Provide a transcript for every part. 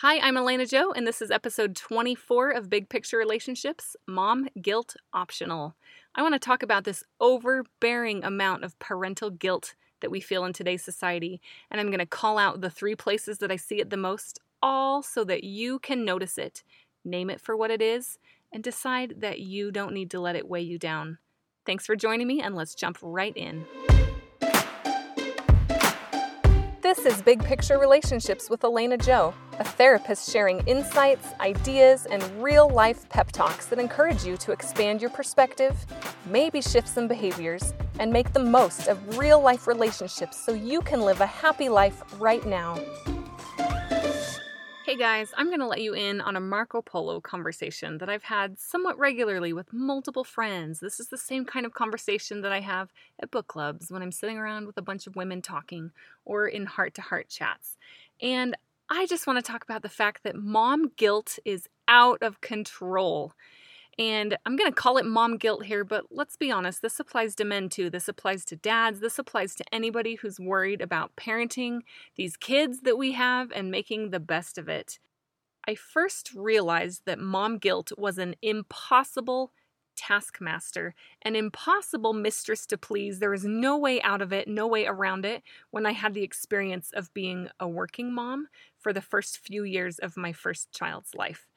Hi, I'm Elena Joe, and this is episode 24 of Big Picture Relationships Mom Guilt Optional. I want to talk about this overbearing amount of parental guilt that we feel in today's society, and I'm going to call out the three places that I see it the most, all so that you can notice it, name it for what it is, and decide that you don't need to let it weigh you down. Thanks for joining me, and let's jump right in. This is Big Picture Relationships with Elena Joe, a therapist sharing insights, ideas, and real life pep talks that encourage you to expand your perspective, maybe shift some behaviors, and make the most of real life relationships so you can live a happy life right now. Guys, I'm going to let you in on a Marco Polo conversation that I've had somewhat regularly with multiple friends. This is the same kind of conversation that I have at book clubs when I'm sitting around with a bunch of women talking or in heart to heart chats. And I just want to talk about the fact that mom guilt is out of control. And I'm going to call it mom guilt here, but let's be honest, this applies to men too. This applies to dads. This applies to anybody who's worried about parenting these kids that we have and making the best of it. I first realized that mom guilt was an impossible taskmaster, an impossible mistress to please. There was no way out of it, no way around it when I had the experience of being a working mom for the first few years of my first child's life.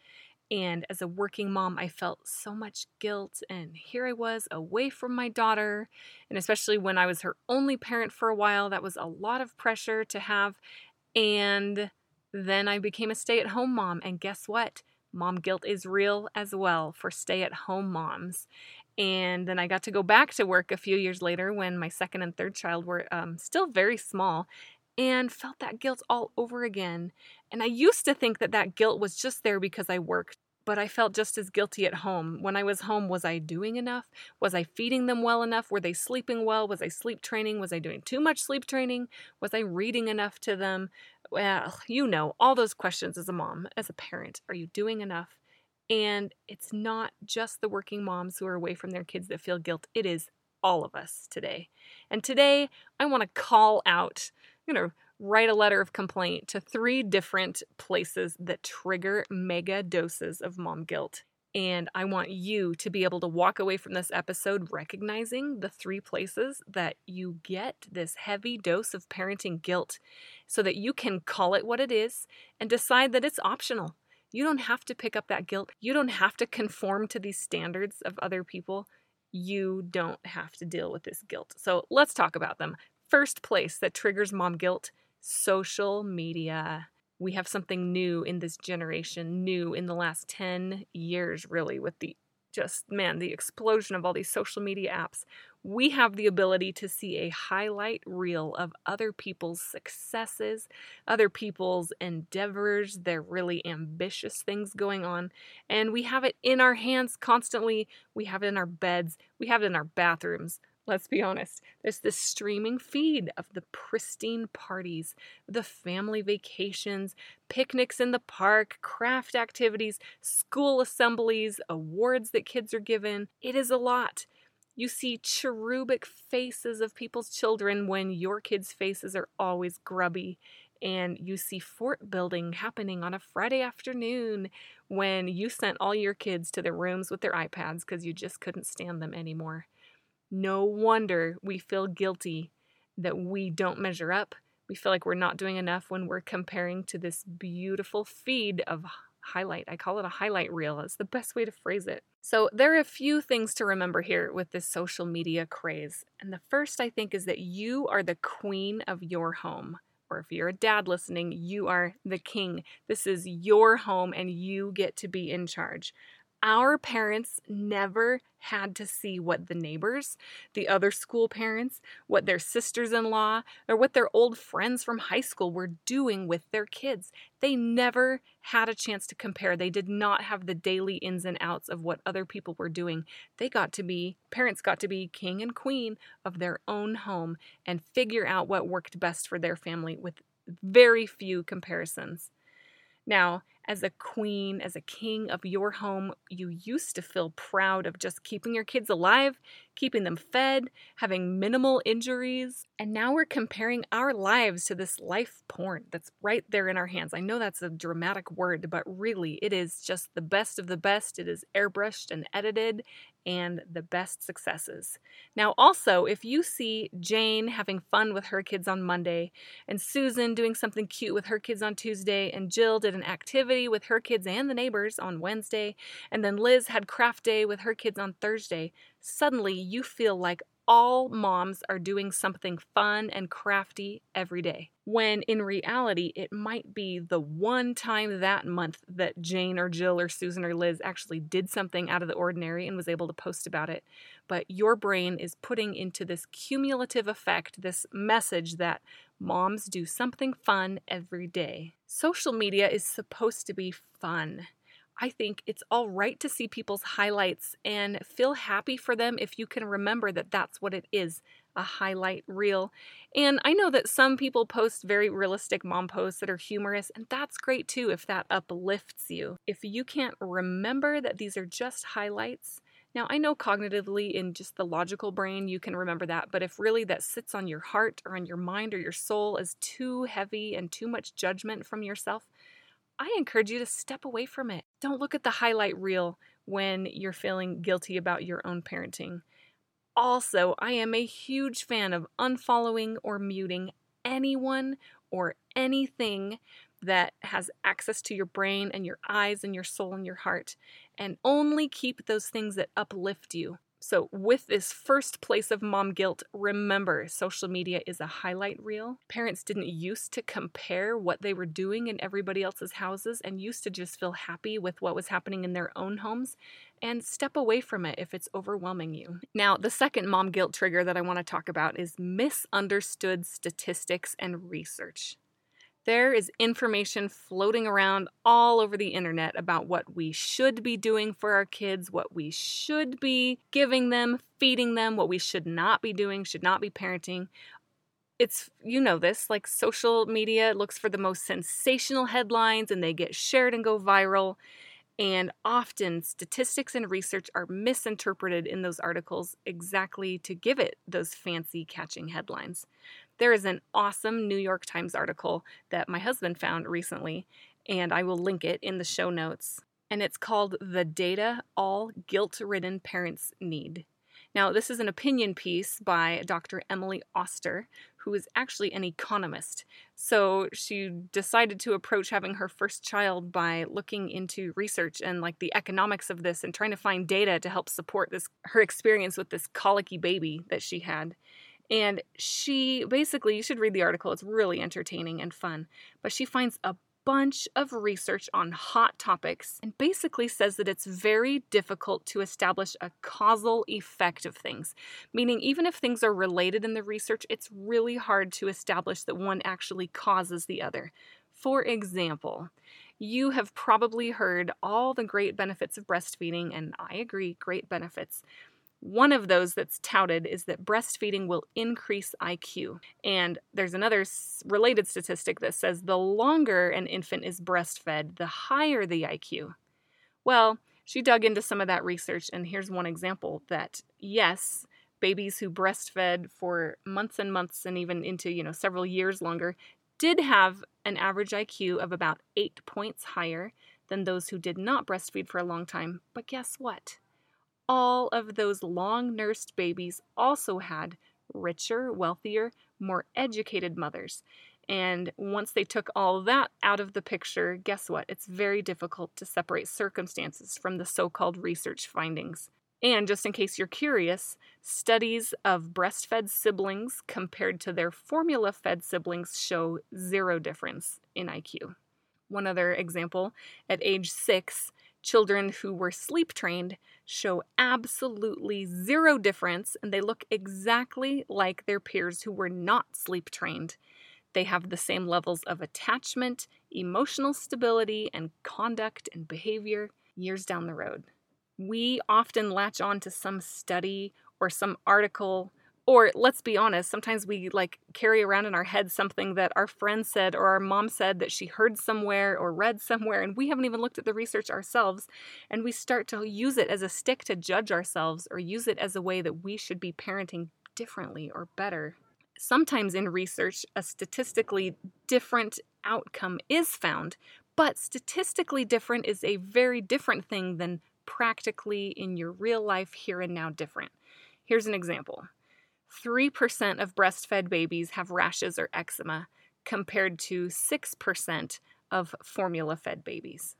And as a working mom, I felt so much guilt. And here I was away from my daughter. And especially when I was her only parent for a while, that was a lot of pressure to have. And then I became a stay at home mom. And guess what? Mom guilt is real as well for stay at home moms. And then I got to go back to work a few years later when my second and third child were um, still very small and felt that guilt all over again. And I used to think that that guilt was just there because I worked, but I felt just as guilty at home. When I was home, was I doing enough? Was I feeding them well enough? Were they sleeping well? Was I sleep training? Was I doing too much sleep training? Was I reading enough to them? Well, you know, all those questions as a mom, as a parent. Are you doing enough? And it's not just the working moms who are away from their kids that feel guilt, it is all of us today. And today, I want to call out going to write a letter of complaint to three different places that trigger mega doses of mom guilt. And I want you to be able to walk away from this episode recognizing the three places that you get this heavy dose of parenting guilt so that you can call it what it is and decide that it's optional. You don't have to pick up that guilt. You don't have to conform to these standards of other people. You don't have to deal with this guilt. So let's talk about them first place that triggers mom guilt social media. We have something new in this generation, new in the last 10 years, really, with the just, man, the explosion of all these social media apps. We have the ability to see a highlight reel of other people's successes, other people's endeavors, their really ambitious things going on. And we have it in our hands constantly. We have it in our beds, we have it in our bathrooms. Let's be honest. There's the streaming feed of the pristine parties, the family vacations, picnics in the park, craft activities, school assemblies, awards that kids are given. It is a lot. You see cherubic faces of people's children when your kids' faces are always grubby. And you see fort building happening on a Friday afternoon when you sent all your kids to their rooms with their iPads because you just couldn't stand them anymore. No wonder we feel guilty that we don't measure up. We feel like we're not doing enough when we're comparing to this beautiful feed of highlight. I call it a highlight reel. It's the best way to phrase it. So, there are a few things to remember here with this social media craze. And the first, I think, is that you are the queen of your home. Or if you're a dad listening, you are the king. This is your home and you get to be in charge. Our parents never had to see what the neighbors, the other school parents, what their sisters in law, or what their old friends from high school were doing with their kids. They never had a chance to compare. They did not have the daily ins and outs of what other people were doing. They got to be, parents got to be king and queen of their own home and figure out what worked best for their family with very few comparisons. Now, as a queen, as a king of your home, you used to feel proud of just keeping your kids alive, keeping them fed, having minimal injuries. And now we're comparing our lives to this life porn that's right there in our hands. I know that's a dramatic word, but really, it is just the best of the best. It is airbrushed and edited, and the best successes. Now, also, if you see Jane having fun with her kids on Monday, and Susan doing something cute with her kids on Tuesday, and Jill did an activity with her kids and the neighbors on Wednesday, and then Liz had craft day with her kids on Thursday, suddenly you feel like all moms are doing something fun and crafty every day. When in reality, it might be the one time that month that Jane or Jill or Susan or Liz actually did something out of the ordinary and was able to post about it. But your brain is putting into this cumulative effect this message that moms do something fun every day. Social media is supposed to be fun. I think it's all right to see people's highlights and feel happy for them if you can remember that that's what it is a highlight reel. And I know that some people post very realistic mom posts that are humorous, and that's great too if that uplifts you. If you can't remember that these are just highlights, now, I know cognitively in just the logical brain you can remember that, but if really that sits on your heart or on your mind or your soul as too heavy and too much judgment from yourself, I encourage you to step away from it. Don't look at the highlight reel when you're feeling guilty about your own parenting. Also, I am a huge fan of unfollowing or muting anyone or anything that has access to your brain and your eyes and your soul and your heart, and only keep those things that uplift you. So, with this first place of mom guilt, remember social media is a highlight reel. Parents didn't used to compare what they were doing in everybody else's houses and used to just feel happy with what was happening in their own homes and step away from it if it's overwhelming you. Now, the second mom guilt trigger that I want to talk about is misunderstood statistics and research. There is information floating around all over the internet about what we should be doing for our kids, what we should be giving them, feeding them, what we should not be doing, should not be parenting. It's, you know, this like social media looks for the most sensational headlines and they get shared and go viral. And often statistics and research are misinterpreted in those articles exactly to give it those fancy catching headlines. There is an awesome New York Times article that my husband found recently, and I will link it in the show notes. And it's called The Data All Guilt Ridden Parents Need. Now, this is an opinion piece by Dr. Emily Oster, who is actually an economist. So she decided to approach having her first child by looking into research and like the economics of this and trying to find data to help support this her experience with this colicky baby that she had. And she basically, you should read the article, it's really entertaining and fun. But she finds a bunch of research on hot topics and basically says that it's very difficult to establish a causal effect of things. Meaning, even if things are related in the research, it's really hard to establish that one actually causes the other. For example, you have probably heard all the great benefits of breastfeeding, and I agree, great benefits. One of those that's touted is that breastfeeding will increase IQ. And there's another related statistic that says the longer an infant is breastfed, the higher the IQ. Well, she dug into some of that research, and here's one example that yes, babies who breastfed for months and months and even into, you know, several years longer did have an average IQ of about eight points higher than those who did not breastfeed for a long time. But guess what? All of those long nursed babies also had richer, wealthier, more educated mothers. And once they took all that out of the picture, guess what? It's very difficult to separate circumstances from the so called research findings. And just in case you're curious, studies of breastfed siblings compared to their formula fed siblings show zero difference in IQ. One other example at age six, children who were sleep trained show absolutely zero difference and they look exactly like their peers who were not sleep trained. They have the same levels of attachment, emotional stability, and conduct and behavior years down the road. We often latch on to some study or some article Or let's be honest, sometimes we like carry around in our head something that our friend said or our mom said that she heard somewhere or read somewhere, and we haven't even looked at the research ourselves. And we start to use it as a stick to judge ourselves or use it as a way that we should be parenting differently or better. Sometimes in research, a statistically different outcome is found, but statistically different is a very different thing than practically in your real life here and now different. Here's an example 3% of breastfed babies have rashes or eczema, compared to 6% of formula fed babies.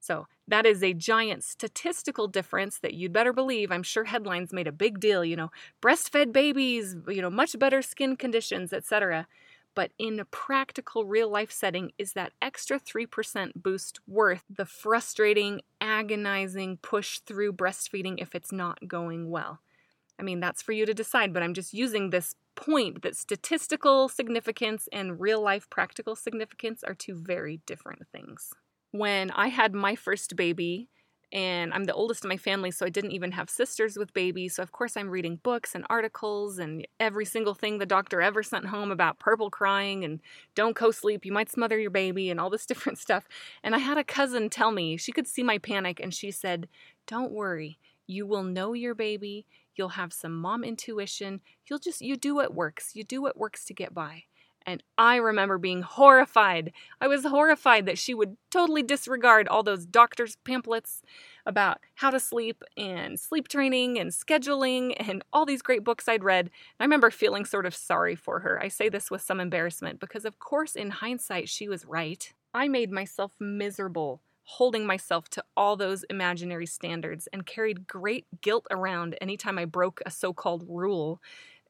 So, that is a giant statistical difference that you'd better believe. I'm sure headlines made a big deal, you know, breastfed babies, you know, much better skin conditions, etc. But in a practical real life setting, is that extra 3% boost worth the frustrating, agonizing push through breastfeeding if it's not going well? I mean, that's for you to decide, but I'm just using this point that statistical significance and real life practical significance are two very different things. When I had my first baby, and I'm the oldest in my family, so I didn't even have sisters with babies. So, of course, I'm reading books and articles and every single thing the doctor ever sent home about purple crying and don't co sleep, you might smother your baby, and all this different stuff. And I had a cousin tell me, she could see my panic, and she said, Don't worry, you will know your baby. You'll have some mom intuition. You'll just, you do what works. You do what works to get by. And I remember being horrified. I was horrified that she would totally disregard all those doctor's pamphlets about how to sleep and sleep training and scheduling and all these great books I'd read. I remember feeling sort of sorry for her. I say this with some embarrassment because, of course, in hindsight, she was right. I made myself miserable holding myself to all those imaginary standards and carried great guilt around anytime I broke a so called rule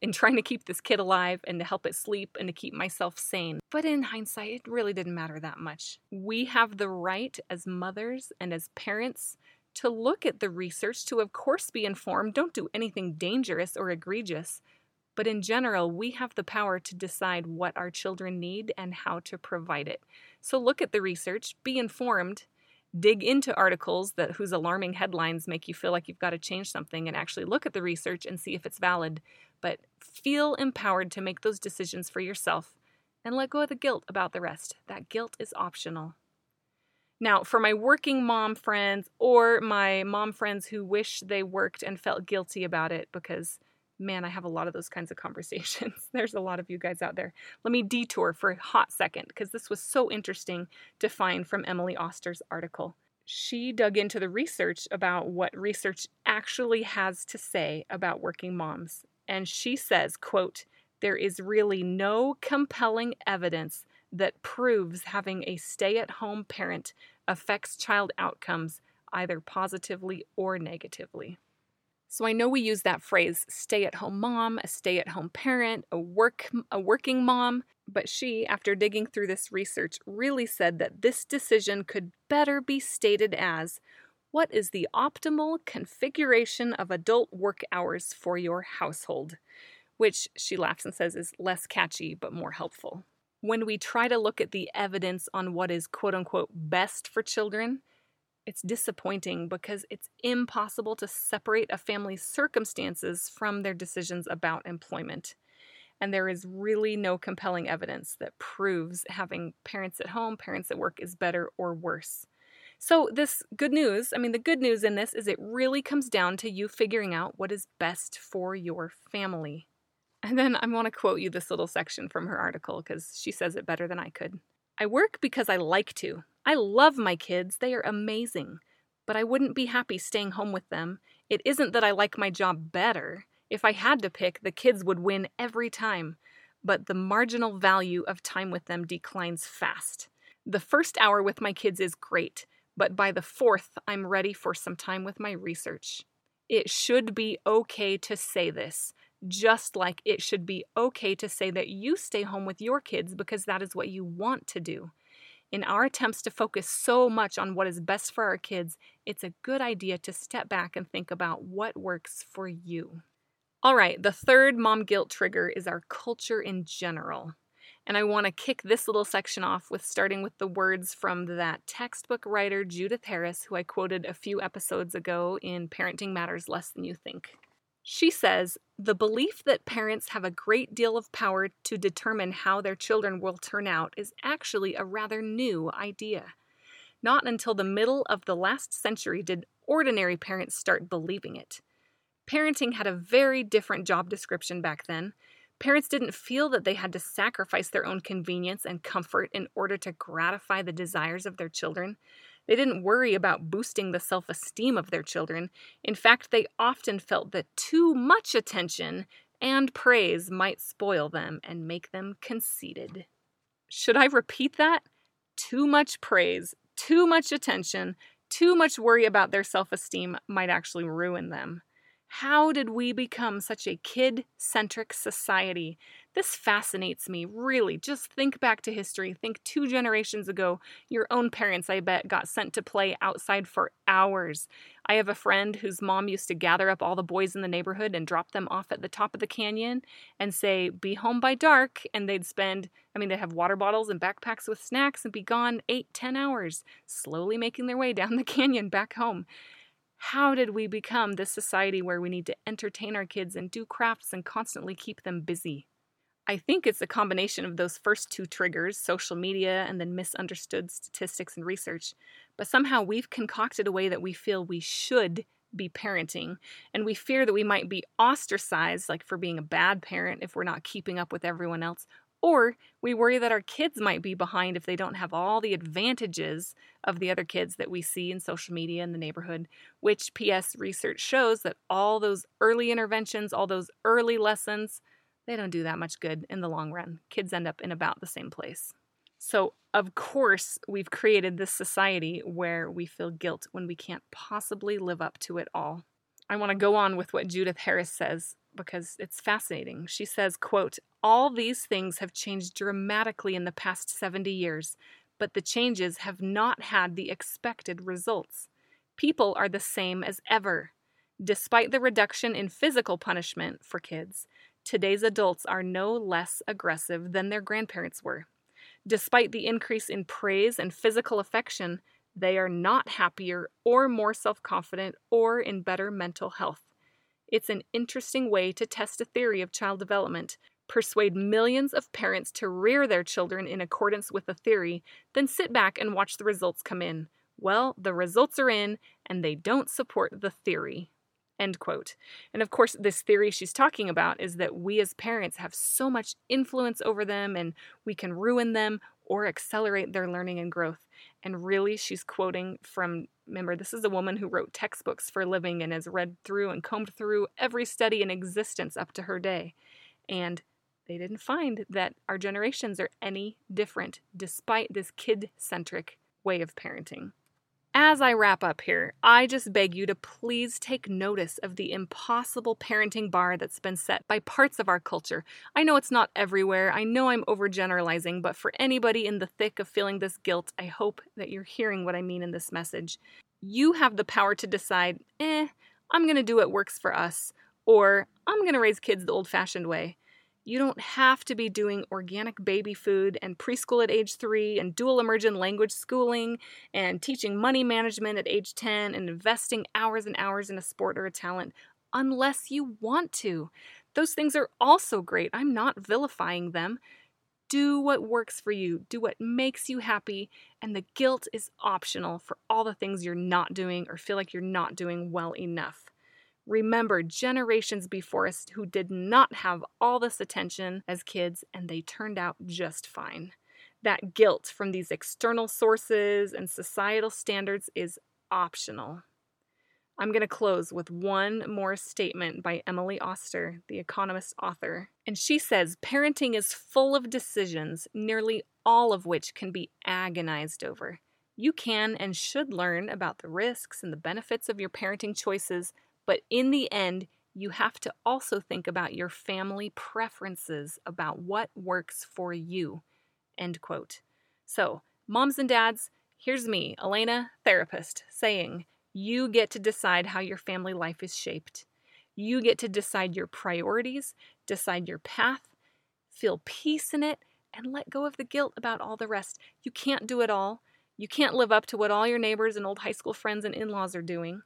in trying to keep this kid alive and to help it sleep and to keep myself sane. But in hindsight, it really didn't matter that much. We have the right as mothers and as parents to look at the research, to of course be informed. Don't do anything dangerous or egregious. But in general, we have the power to decide what our children need and how to provide it. So look at the research, be informed, dig into articles that whose alarming headlines make you feel like you've got to change something and actually look at the research and see if it's valid but feel empowered to make those decisions for yourself and let go of the guilt about the rest. That guilt is optional. Now for my working mom friends or my mom friends who wish they worked and felt guilty about it because man, I have a lot of those kinds of conversations. There's a lot of you guys out there. Let me detour for a hot second because this was so interesting to find from Emily Oster's article. She dug into the research about what research actually has to say about working moms. And she says, quote, there is really no compelling evidence that proves having a stay at home parent affects child outcomes either positively or negatively. So I know we use that phrase stay-at-home mom, a stay-at-home parent, a work a working mom, but she after digging through this research really said that this decision could better be stated as what is the optimal configuration of adult work hours for your household? Which she laughs and says is less catchy but more helpful. When we try to look at the evidence on what is quote unquote best for children, it's disappointing because it's impossible to separate a family's circumstances from their decisions about employment. And there is really no compelling evidence that proves having parents at home, parents at work is better or worse. So, this good news I mean, the good news in this is it really comes down to you figuring out what is best for your family. And then I want to quote you this little section from her article because she says it better than I could. I work because I like to. I love my kids, they are amazing. But I wouldn't be happy staying home with them. It isn't that I like my job better. If I had to pick, the kids would win every time. But the marginal value of time with them declines fast. The first hour with my kids is great, but by the fourth, I'm ready for some time with my research. It should be okay to say this, just like it should be okay to say that you stay home with your kids because that is what you want to do. In our attempts to focus so much on what is best for our kids, it's a good idea to step back and think about what works for you. All right, the third mom guilt trigger is our culture in general. And I want to kick this little section off with starting with the words from that textbook writer Judith Harris, who I quoted a few episodes ago in Parenting Matters Less Than You Think. She says the belief that parents have a great deal of power to determine how their children will turn out is actually a rather new idea. Not until the middle of the last century did ordinary parents start believing it. Parenting had a very different job description back then. Parents didn't feel that they had to sacrifice their own convenience and comfort in order to gratify the desires of their children. They didn't worry about boosting the self esteem of their children. In fact, they often felt that too much attention and praise might spoil them and make them conceited. Should I repeat that? Too much praise, too much attention, too much worry about their self esteem might actually ruin them. How did we become such a kid centric society? This fascinates me, really. Just think back to history. Think two generations ago, your own parents, I bet, got sent to play outside for hours. I have a friend whose mom used to gather up all the boys in the neighborhood and drop them off at the top of the canyon and say, Be home by dark. And they'd spend, I mean, they'd have water bottles and backpacks with snacks and be gone eight, ten hours, slowly making their way down the canyon back home. How did we become this society where we need to entertain our kids and do crafts and constantly keep them busy? I think it's a combination of those first two triggers, social media and then misunderstood statistics and research. But somehow we've concocted a way that we feel we should be parenting, and we fear that we might be ostracized, like for being a bad parent if we're not keeping up with everyone else, or we worry that our kids might be behind if they don't have all the advantages of the other kids that we see in social media in the neighborhood, which PS research shows that all those early interventions, all those early lessons, they don't do that much good in the long run. Kids end up in about the same place. So, of course, we've created this society where we feel guilt when we can't possibly live up to it all. I want to go on with what Judith Harris says because it's fascinating. She says, quote, "All these things have changed dramatically in the past 70 years, but the changes have not had the expected results. People are the same as ever. Despite the reduction in physical punishment for kids, today's adults are no less aggressive than their grandparents were. Despite the increase in praise and physical affection, they are not happier or more self confident or in better mental health. It's an interesting way to test a theory of child development. Persuade millions of parents to rear their children in accordance with the theory, then sit back and watch the results come in. Well, the results are in, and they don't support the theory. End quote. And of course, this theory she's talking about is that we as parents have so much influence over them and we can ruin them or accelerate their learning and growth. And really, she's quoting from remember, this is a woman who wrote textbooks for a living and has read through and combed through every study in existence up to her day. And they didn't find that our generations are any different despite this kid centric way of parenting. As I wrap up here, I just beg you to please take notice of the impossible parenting bar that's been set by parts of our culture. I know it's not everywhere, I know I'm overgeneralizing, but for anybody in the thick of feeling this guilt, I hope that you're hearing what I mean in this message. You have the power to decide, eh, I'm gonna do what works for us, or I'm gonna raise kids the old fashioned way. You don't have to be doing organic baby food and preschool at age three and dual immersion language schooling and teaching money management at age 10 and investing hours and hours in a sport or a talent unless you want to. Those things are also great. I'm not vilifying them. Do what works for you, do what makes you happy, and the guilt is optional for all the things you're not doing or feel like you're not doing well enough. Remember generations before us who did not have all this attention as kids and they turned out just fine. That guilt from these external sources and societal standards is optional. I'm going to close with one more statement by Emily Oster, the Economist author. And she says parenting is full of decisions, nearly all of which can be agonized over. You can and should learn about the risks and the benefits of your parenting choices but in the end, you have to also think about your family preferences about what works for you. End quote. So, moms and dads, here's me, Elena, therapist, saying, you get to decide how your family life is shaped. You get to decide your priorities, decide your path, feel peace in it, and let go of the guilt about all the rest. You can't do it all. You can't live up to what all your neighbors and old high school friends and in laws are doing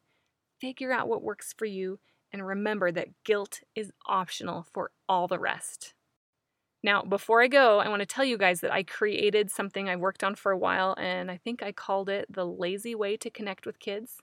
figure out what works for you And remember that guilt is optional for all the rest. Now, before I go, I want to tell you guys that I created something I worked on for a while, and I think I called it the lazy way to connect with kids.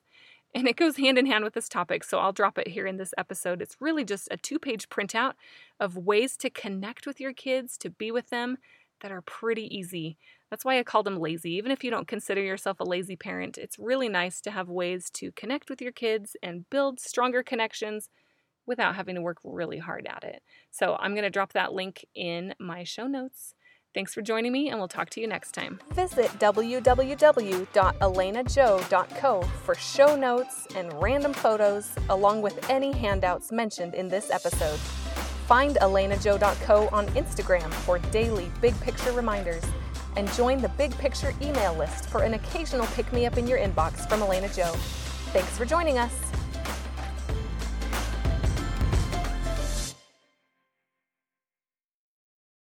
And it goes hand in hand with this topic, so I'll drop it here in this episode. It's really just a two page printout of ways to connect with your kids, to be with them that are pretty easy. That's why I call them lazy. Even if you don't consider yourself a lazy parent, it's really nice to have ways to connect with your kids and build stronger connections without having to work really hard at it. So I'm going to drop that link in my show notes. Thanks for joining me, and we'll talk to you next time. Visit www.elenajoe.co for show notes and random photos, along with any handouts mentioned in this episode. Find elenajoe.co on Instagram for daily big picture reminders, and join the big picture email list for an occasional pick me up in your inbox from Elena Joe. Thanks for joining us.